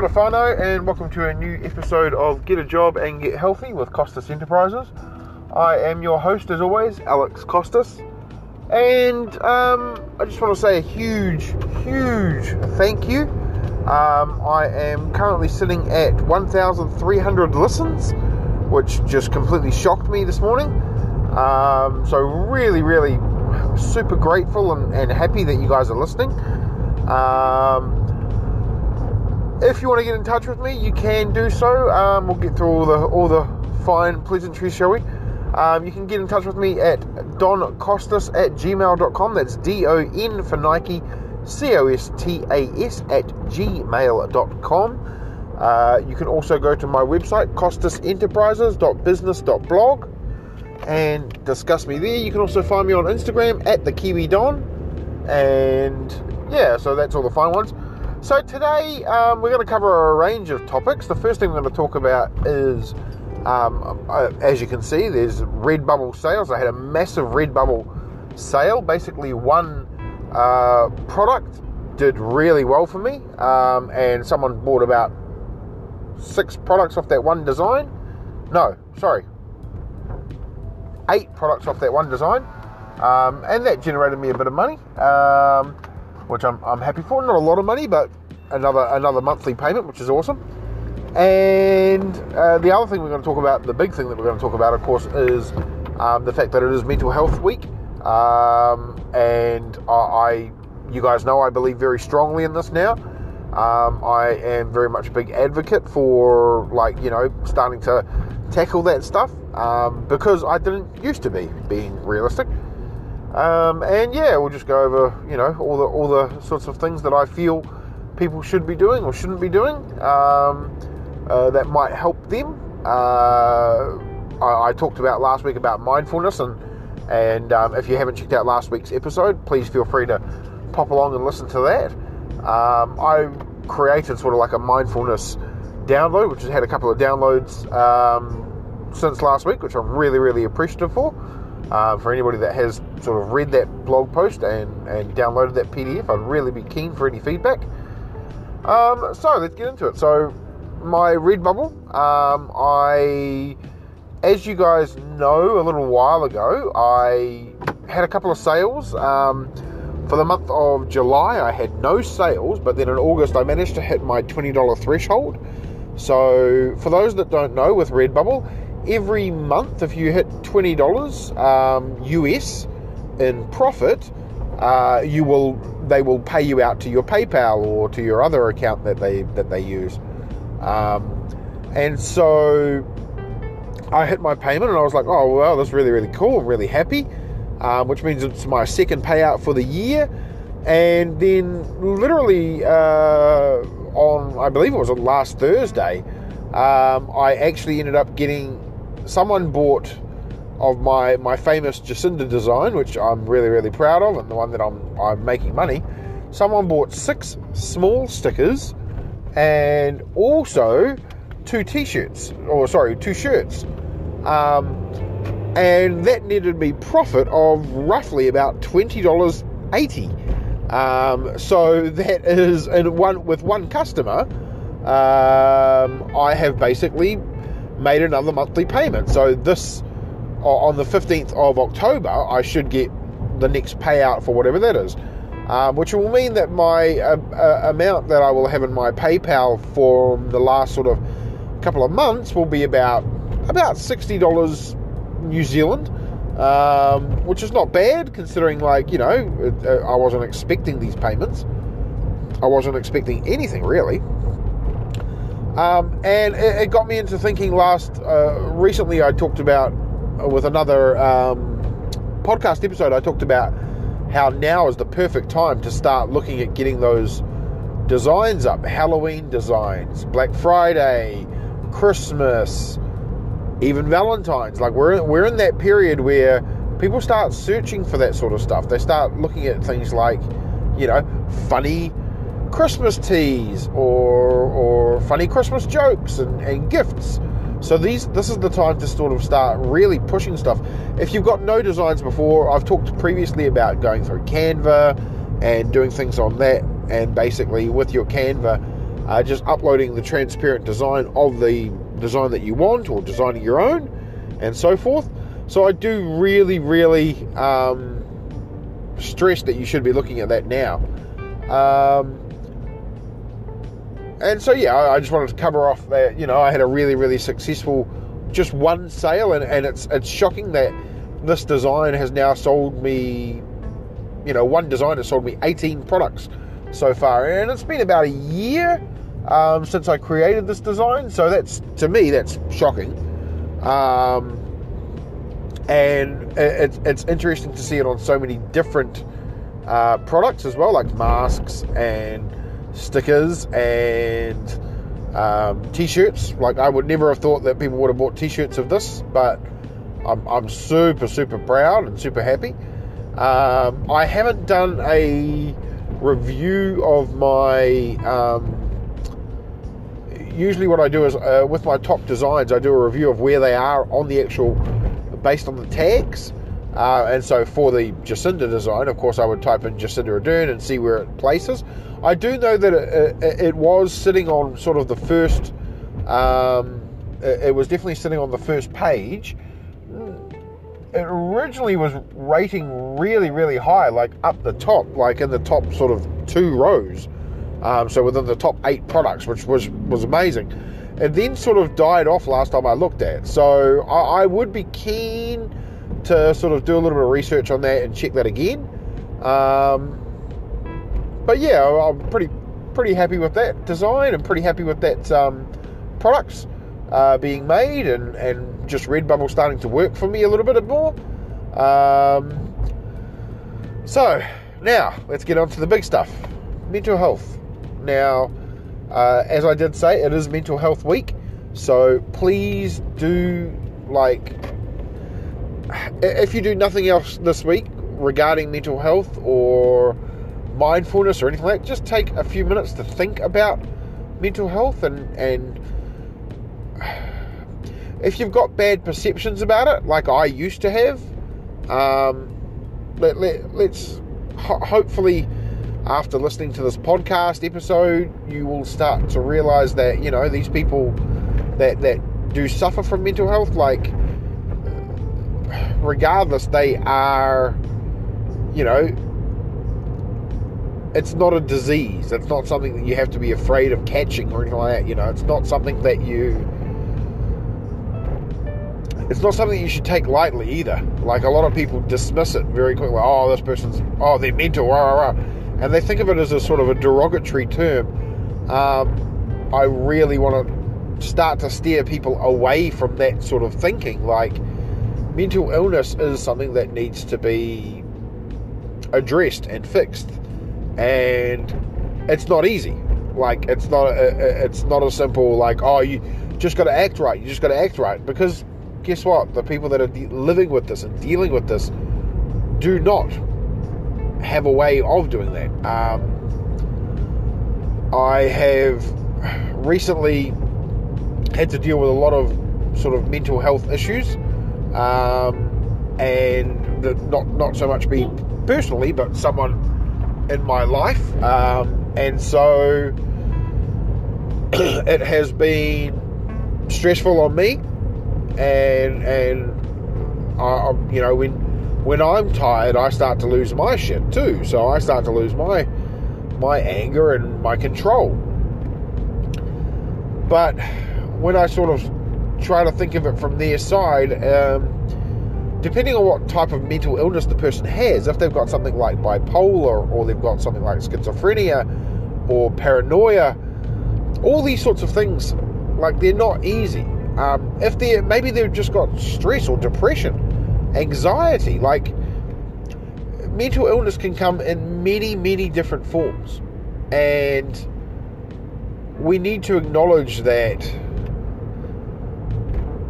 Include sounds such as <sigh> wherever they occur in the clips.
Kia ora whanau, and welcome to a new episode of Get a Job and Get Healthy with Costas Enterprises. I am your host, as always, Alex Costas, and um, I just want to say a huge, huge thank you. Um, I am currently sitting at 1,300 listens, which just completely shocked me this morning. Um, so, really, really super grateful and, and, happy that you guys are listening. Um, if you want to get in touch with me, you can do so. Um, we'll get through all the all the fine pleasantries, shall we? Um, you can get in touch with me at doncostas at gmail.com. That's D O N for Nike, C O S T A S at gmail.com. Uh, you can also go to my website, costasenterprises.business.blog, and discuss me there. You can also find me on Instagram at the Kiwi Don. And yeah, so that's all the fine ones. So today um, we're going to cover a range of topics. The first thing we're going to talk about is, um, uh, as you can see, there's Redbubble sales. I had a massive Redbubble sale. Basically, one uh, product did really well for me, um, and someone bought about six products off that one design. No, sorry, eight products off that one design, um, and that generated me a bit of money. Which I'm, I'm happy for. Not a lot of money, but another another monthly payment, which is awesome. And uh, the other thing we're going to talk about, the big thing that we're going to talk about, of course, is um, the fact that it is Mental Health Week. Um, and I, I, you guys know, I believe very strongly in this now. Um, I am very much a big advocate for, like, you know, starting to tackle that stuff um, because I didn't used to be, being realistic. Um, and yeah, we'll just go over you know all the all the sorts of things that I feel people should be doing or shouldn't be doing um, uh, that might help them. Uh, I, I, talked about last week about mindfulness, and and um, if you haven't checked out last week's episode, please feel free to pop along and listen to that. Um, I created sort of like a mindfulness download, which has had a couple of downloads um, since last week, which I'm really really appreciative for. Uh, for anybody that has sort of read that blog post and, and downloaded that PDF, I'd really be keen for any feedback. Um, so let's get into it. So my Redbubble, um, I, as you guys know, a little while ago, I had a couple of sales. Um, for the month of July, I had no sales, but then in August, I managed to hit my $20 threshold. So, for those that don't know, with Redbubble, every month, if you hit $20 um, US in profit, uh, you will they will pay you out to your PayPal or to your other account that they that they use. Um, and so I hit my payment and I was like, oh well, that's really really cool. I'm really happy, um, which means it's my second payout for the year. And then literally uh, on I believe it was on last Thursday, um, I actually ended up getting someone bought of my my famous Jacinda design, which I'm really really proud of, and the one that I'm I'm making money. Someone bought six small stickers and also two t-shirts, or sorry, two shirts, um, and that netted me profit of roughly about twenty dollars eighty. Um, so that is in one with one customer. Um, I have basically made another monthly payment. So this on the 15th of October, I should get the next payout for whatever that is, um, which will mean that my uh, uh, amount that I will have in my PayPal for the last sort of couple of months will be about about sixty dollars New Zealand, um, which is not bad considering, like you know, uh, I wasn't expecting these payments. I wasn't expecting anything really. Um, and it, it, got me into thinking last, uh, recently I talked about, uh, with another um, podcast episode, I talked about how now is the perfect time to start looking at getting those designs up Halloween designs, Black Friday, Christmas, even Valentine's. Like we're, we're in that period where people start searching for that sort of stuff. They start looking at things like, you know, funny Christmas tees or or funny Christmas jokes and, and gifts. So these this is the time to sort of start really pushing stuff. If you've got no designs before, I've talked previously about going through Canva and doing things on that and basically with your Canva uh, just uploading the transparent design of the design that you want or designing your own and so forth. So I do really, really um, stress that you should be looking at that now. Um, and so yeah, I, just wanted to cover off that. You know, I had a really, really successful just one sale, and, and it's it's shocking that this design has now sold me. You know, one design has sold me 18 products so far, and it's been about a year um, since I created this design. So that's to me that's shocking. Um, and it's it's interesting to see it on so many different uh, products as well, like masks and stickers and um, t-shirts. Like I would never have thought that people would have bought t-shirts of this, but I'm, I'm super super proud and super happy. Um, I haven't done a review of my. Um, usually, what I do is uh, with my top designs, I do a review of where they are on the actual, based on the tags. Uh, and so for the Jacinda design, of course, I would type in Jacinda Ardern and see where it places. I do know that it, it, it was sitting on sort of the first, um, it, it was definitely sitting on the first page. It originally was rating really, really high, like up the top, like in the top sort of two rows. Um, so within the top eight products, which was was amazing. It then sort of died off last time I looked at. So I, I would be keen to sort of do a little bit of research on that and check that again. Um, but yeah, I'm pretty pretty happy with that design and pretty happy with that um, products uh, being made and, and just Redbubble starting to work for me a little bit more. Um, so now let's get on to the big stuff mental health. Now, uh, as I did say, it is Mental Health Week, so please do like if you do nothing else this week regarding mental health or mindfulness or anything like that, just take a few minutes to think about mental health and and <sighs> if you've got bad perceptions about it, like I used to have, um, let, let, let's ho- hopefully after listening to this podcast episode, you will start to realize that you know these people that that do suffer from mental health, like <sighs> regardless, they are, you know, it's not a disease. It's not something that you have to be afraid of catching or anything like that. You know, it's not something that you. It's not something you should take lightly either. Like a lot of people dismiss it very quickly. Oh, this person's oh they're mental, rah, rah, rah. and they think of it as a sort of a derogatory term. Um, I really want to start to steer people away from that sort of thinking. Like mental illness is something that needs to be addressed and fixed, and it's not easy. Like it's not a, it's not a simple like oh you just got to act right. You just got to act right because guess what? The people that are de- living with this and dealing with this do not have a way of doing that. Um, I have recently had to deal with a lot of sort of mental health issues, um, and not not so much me personally, but someone in my life, um, and so <clears throat> it has been stressful on me and and I, you know when when I'm tired, I start to lose my shit too. So I start to lose my my anger and my control. But when I sort of try to think of it from their side, um, depending on what type of mental illness the person has, if they've got something like bipolar or they've got something like schizophrenia or paranoia, all these sorts of things, like they're not easy. Um, if they maybe they've just got stress or depression, anxiety, like mental illness can come in many, many different forms, and we need to acknowledge that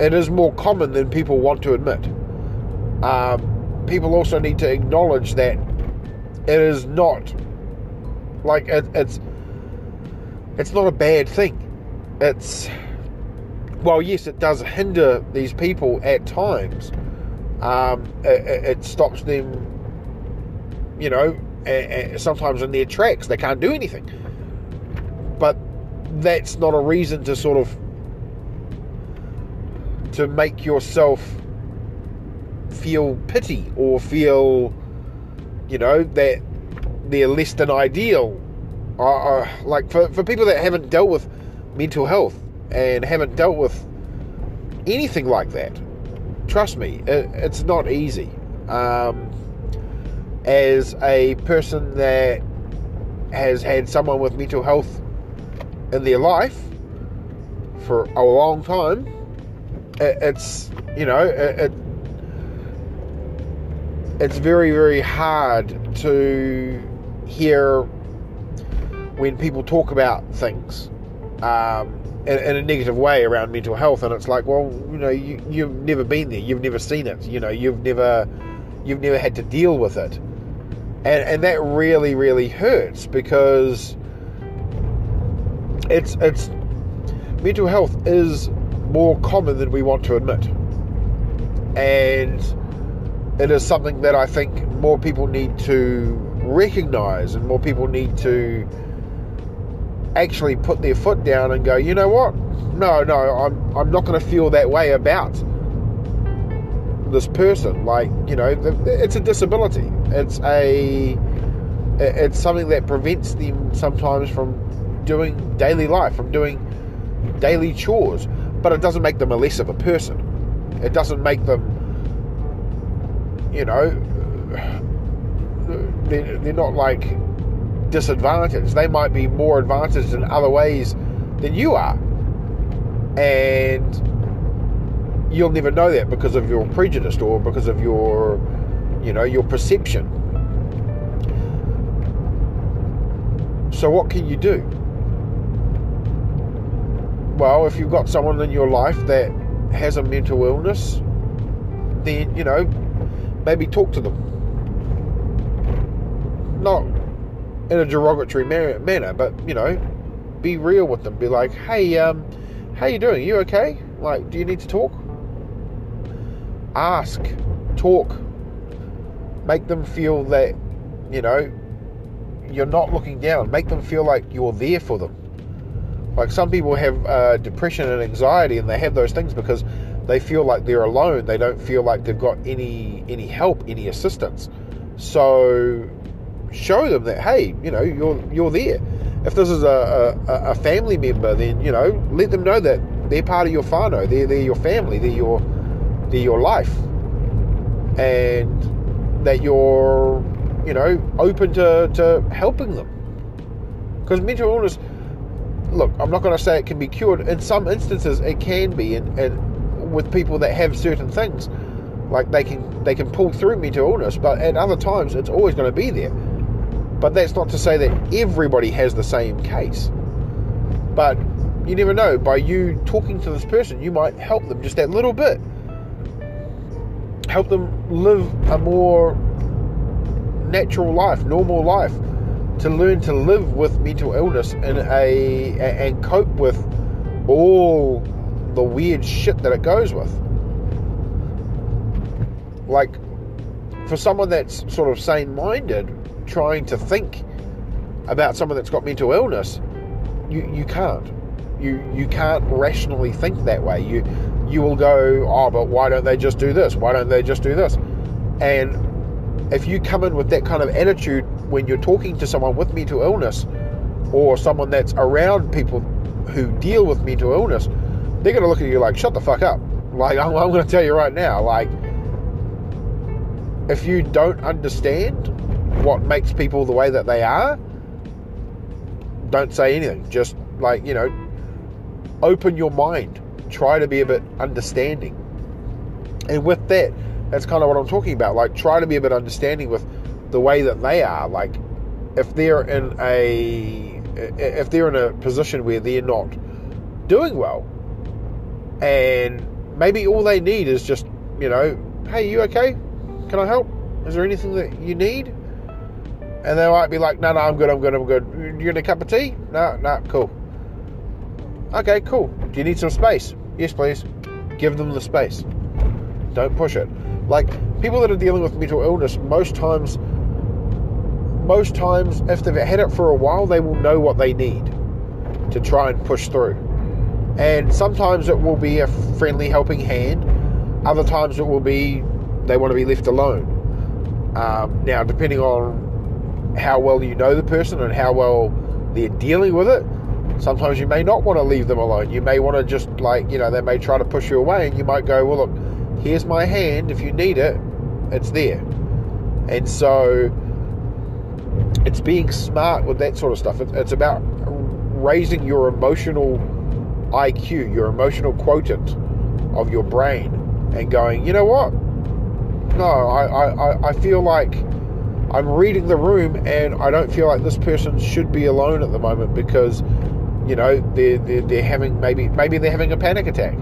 it is more common than people want to admit. Um, people also need to acknowledge that it is not like it, it's it's not a bad thing. It's well, yes, it does hinder these people at times. Um, it, it, stops them, you know, sometimes in their tracks. They can't do anything. But that's not a reason to sort of to make yourself feel pity or feel you know that they're less than ideal. Uh, like for, for people that haven't dealt with mental health and haven't dealt with anything like that trust me it, it's not easy. Um, as a person that has had someone with mental health in their life for a long time, it, it's you know it, it's very very hard to hear when people talk about things um, in, in, a negative way around mental health, and it's like, well, you know, you, you've never been there, you've never seen it, you know, you've never you've never had to deal with it, and and that really really hurts because it's it's mental health is more common than we want to admit, and it is something that I think more people need to recognize, and more people need to actually put their foot down and go, you know what? No, no, I'm I'm not going to feel that way about this person. Like, you know, it's a disability. It's a it's something that prevents them sometimes from doing daily life, from doing daily chores, but it doesn't make them a less of a person. It doesn't make them, you know, they're, not like disadvantaged. They might be more advantaged in other ways than you are. And you'll never know that because of your prejudice or because of your, you know, your perception. So, what can you do? well, if you've got someone in your life that has a mental illness, then, you know, maybe talk to them. Not in a derogatory manner, but, you know, be real with them. Be like, hey, um, how you doing? You okay? Like, do you need to talk? Ask, talk, make them feel that, you know, you're not looking down. Make them feel like you're there for them like some people have uh, depression and anxiety, and they have those things because they feel like they're alone. They don't feel like they've got any any help, any assistance. So show them that hey, you know, you're you're there. If this is a, a, a family member, then you know, let them know that they're part of your whānau. They're they're your family. They're your they're your life, and that you're you know open to to helping them. Because mental illness look, I'm not going to say it can be cured. In some instances, it can be, and, and with people that have certain things, like they can they can pull through mental illness. But at other times, it's always going to be there. But that's not to say that everybody has the same case. But you never know. By you talking to this person, you might help them just that little bit. Help them live a more natural life, normal life to learn to live with mental illness in a and cope with all the weird shit that it goes with. Like for someone that's sort of sane-minded, trying to think about someone that's got mental illness, you you can't. You you can't rationally think that way. You you will go, oh, but why don't they just do this? Why don't they just do this? And if you come in with that kind of attitude when you're talking to someone with mental illness or someone that's around people who deal with mental illness, they're going to look at you like, shut the fuck up. Like, <laughs> I'm, I'm going to tell you right now, like, if you don't understand what makes people the way that they are, don't say anything. Just, like, you know, open your mind. Try to be a bit understanding. And with that, that's kind of what I'm talking about. Like, try to be a bit understanding with the way that they are. Like, if they're in a if they're in a position where they're not doing well, and maybe all they need is just you know, hey, you okay? Can I help? Is there anything that you need? And they might be like, no, no, I'm good, I'm good, I'm good. You get a cup of tea? No, no, cool. Okay, cool. Do you need some space? Yes, please. Give them the space. Don't push it. Like people that are dealing with mental illness, most times, most times, if they've had it for a while, they will know what they need. to try and push through. And sometimes it will be a friendly helping hand, other times it will be they want to be left alone. Um, now, depending on how well you know the person and how well they're dealing with it, sometimes you may not want to leave them alone. You may want to just, like, you know, they may try to push you away, and you might go, Well, look, here's my hand. If you need it, it's there. And so it's being smart with that sort of stuff. It's about raising your emotional IQ, your emotional quotient of your brain, and going, you know what? No, I, I, I feel like I'm reading the room and I don't feel like this person should be alone at the moment because, you know, they're, they're, they're having maybe maybe they're having a panic attack.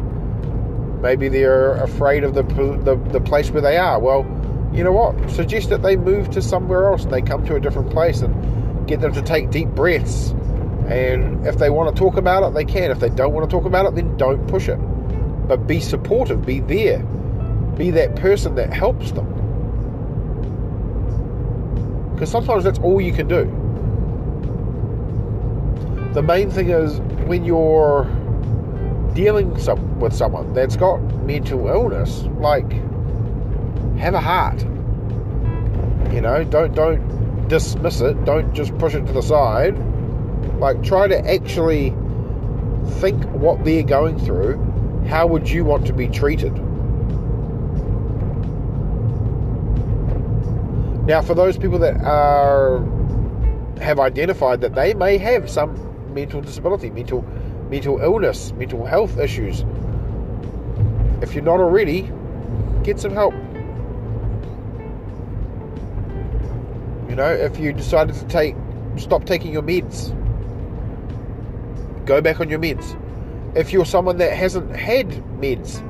Maybe they're afraid of the, the, the place where they are. Well, you know what? Suggest that they move to somewhere else and they come to a different place and get them to take deep breaths. And if they want to talk about it, they can. If they don't want to talk about it, then don't push it. But be supportive, be there, be that person that helps them. Because sometimes that's all you can do. The main thing is when you're dealing some, with someone that's got mental illness, like have a heart. You know, don't don't dismiss it. Don't just push it to the side. Like try to actually think what they're going through. How would you want to be treated? Now, for those people that are have identified that they may have some mental disability, mental mental illness, mental health issues, if you're not already, get some help. You know, if you decided to take, stop taking your meds, go back on your meds. If you're someone that hasn't had meds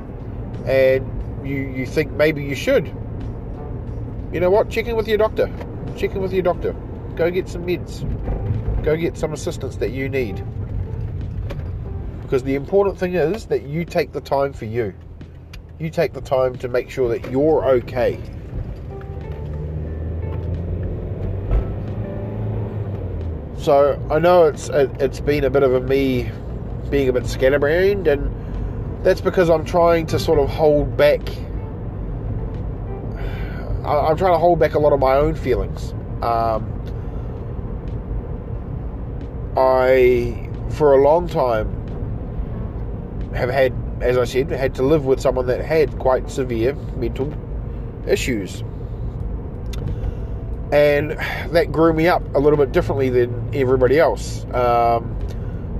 and you, you think maybe you should, you know what? Check in with your doctor. Check in with your doctor. Go get some meds. Go get some assistance that you need. Because the important thing is that you take the time for you. You take the time to make sure that you're okay. So I know it's it's been a bit of a me being a bit scatterbrained, and that's because I'm trying to sort of hold back. <sighs> I'm trying to hold back a lot of my own feelings. Um, I, for a long time, have had, as I said, had to live with someone that had quite severe mental issues and that grew me up a little bit differently than everybody else. Um,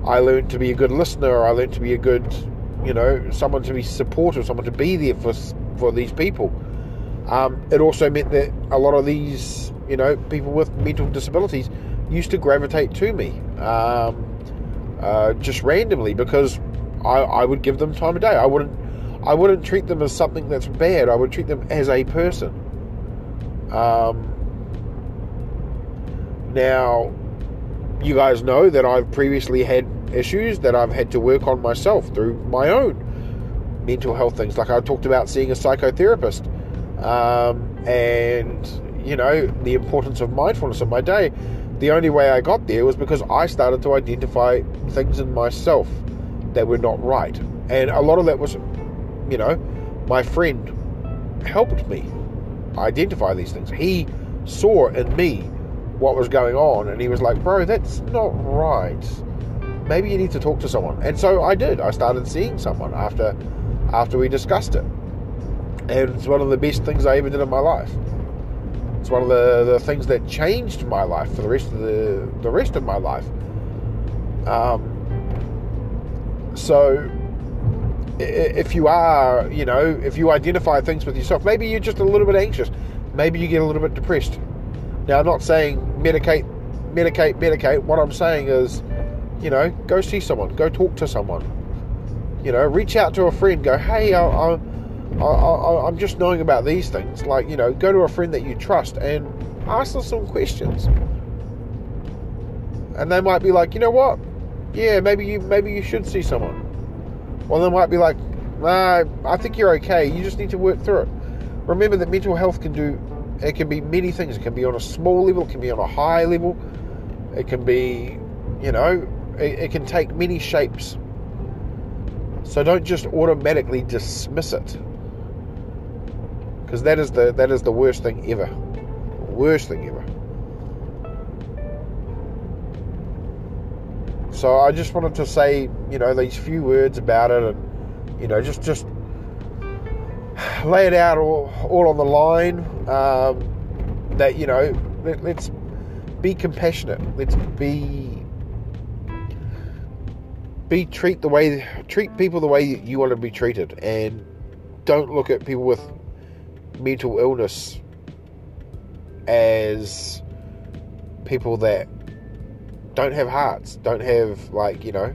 I learned to be a good listener. I learned to be a good, you know, someone to be supportive, someone to be there for for these people. Um, it also meant that a lot of these, you know, people with mental disabilities used to gravitate to me um, uh, just randomly because I, I would give them time of day. I wouldn't I wouldn't treat them as something that's bad. I would treat them as a person. Um, now, you guys know that I've previously had issues that I've had to work on myself through my own mental health things. Like I talked about seeing a psychotherapist, um, and you know the importance of mindfulness in my day. The only way I got there was because I started to identify things in myself that were not right, and a lot of that was, you know, my friend helped me identify these things. He saw in me what was going on, and he was like, "Bro, that's not right. Maybe you need to talk to someone." And so I did. I started seeing someone after after we discussed it, and it's one of the best things I ever did in my life. It's one of the, the things that changed my life for the rest of the the rest of my life. Um, so if you are, you know, if you identify things with yourself, maybe you're just a little bit anxious, maybe you get a little bit depressed, now, I'm not saying medicate, medicate, medicate. What I'm saying is, you know, go see someone, go talk to someone. You know, reach out to a friend. Go, hey, I, I, I, I'm just knowing about these things. Like, you know, go to a friend that you trust and ask them some questions. And they might be like, you know what? Yeah, maybe you maybe you should see someone. Well, they might be like, nah, I think you're okay. You just need to work through it. Remember that mental health can do it can be many things. It can be on a small level, it can be on a high level, it can be, you know, it, it can take many shapes. So don't just automatically dismiss it. Because that is the that is the worst thing ever. Worst thing ever. So I just wanted to say, you know, these few words about it and you know, just just lay it out all, all on the line. Um, that you know, let, let's be compassionate. Let's be be treat the way treat people the way you want to be treated, and don't look at people with mental illness as people that don't have hearts, don't have like you know,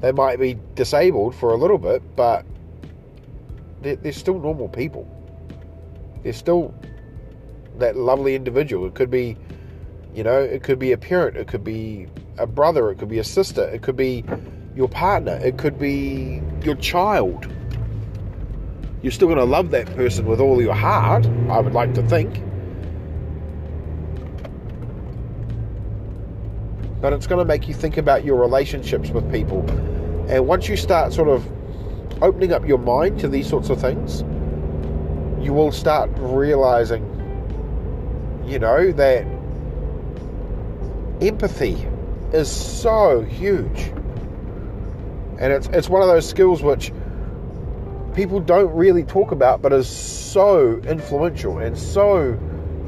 they might be disabled for a little bit, but they're, they're still normal people. They're still that lovely individual. It could be, you know, it could be a parent, it could be a brother, it could be a sister, it could be your partner, it could be your child. You're still going to love that person with all your heart, I would like to think. But it's going to make you think about your relationships with people. And once you start sort of opening up your mind to these sorts of things, you will start realizing, you know, that empathy is so huge. And it's it's one of those skills which people don't really talk about but is so influential and so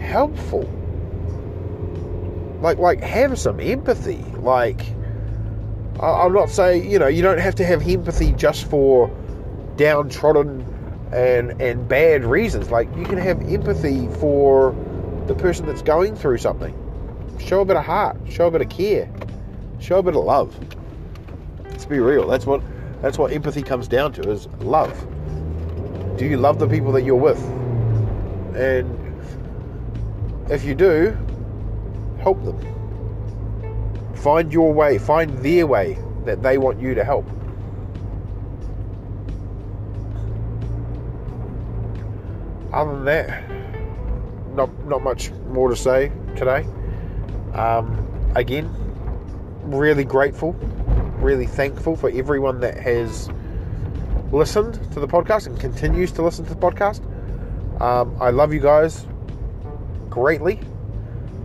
helpful. Like like have some empathy. Like I'm not saying, you know, you don't have to have empathy just for downtrodden and and bad reasons. Like you can have empathy for the person that's going through something. Show a bit of heart, show a bit of care, show a bit of love. Let's be real. That's what that's what empathy comes down to is love. Do you love the people that you're with? And if you do, help them. Find your way, find their way that they want you to help. Other than that, not not much more to say today. Um, again, really grateful, really thankful for everyone that has listened to the podcast and continues to listen to the podcast. Um, I love you guys greatly.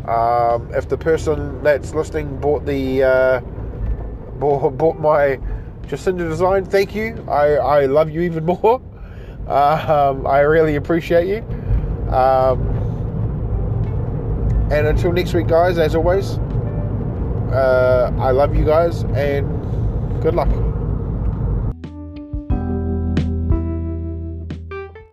Um, if the person that's listening bought the uh, bought, <laughs> bought my Jacinda design, thank you. I, I love you even <laughs> more. Um, I really appreciate you. Um, and until next week, guys, as always, uh, I love you guys and good luck.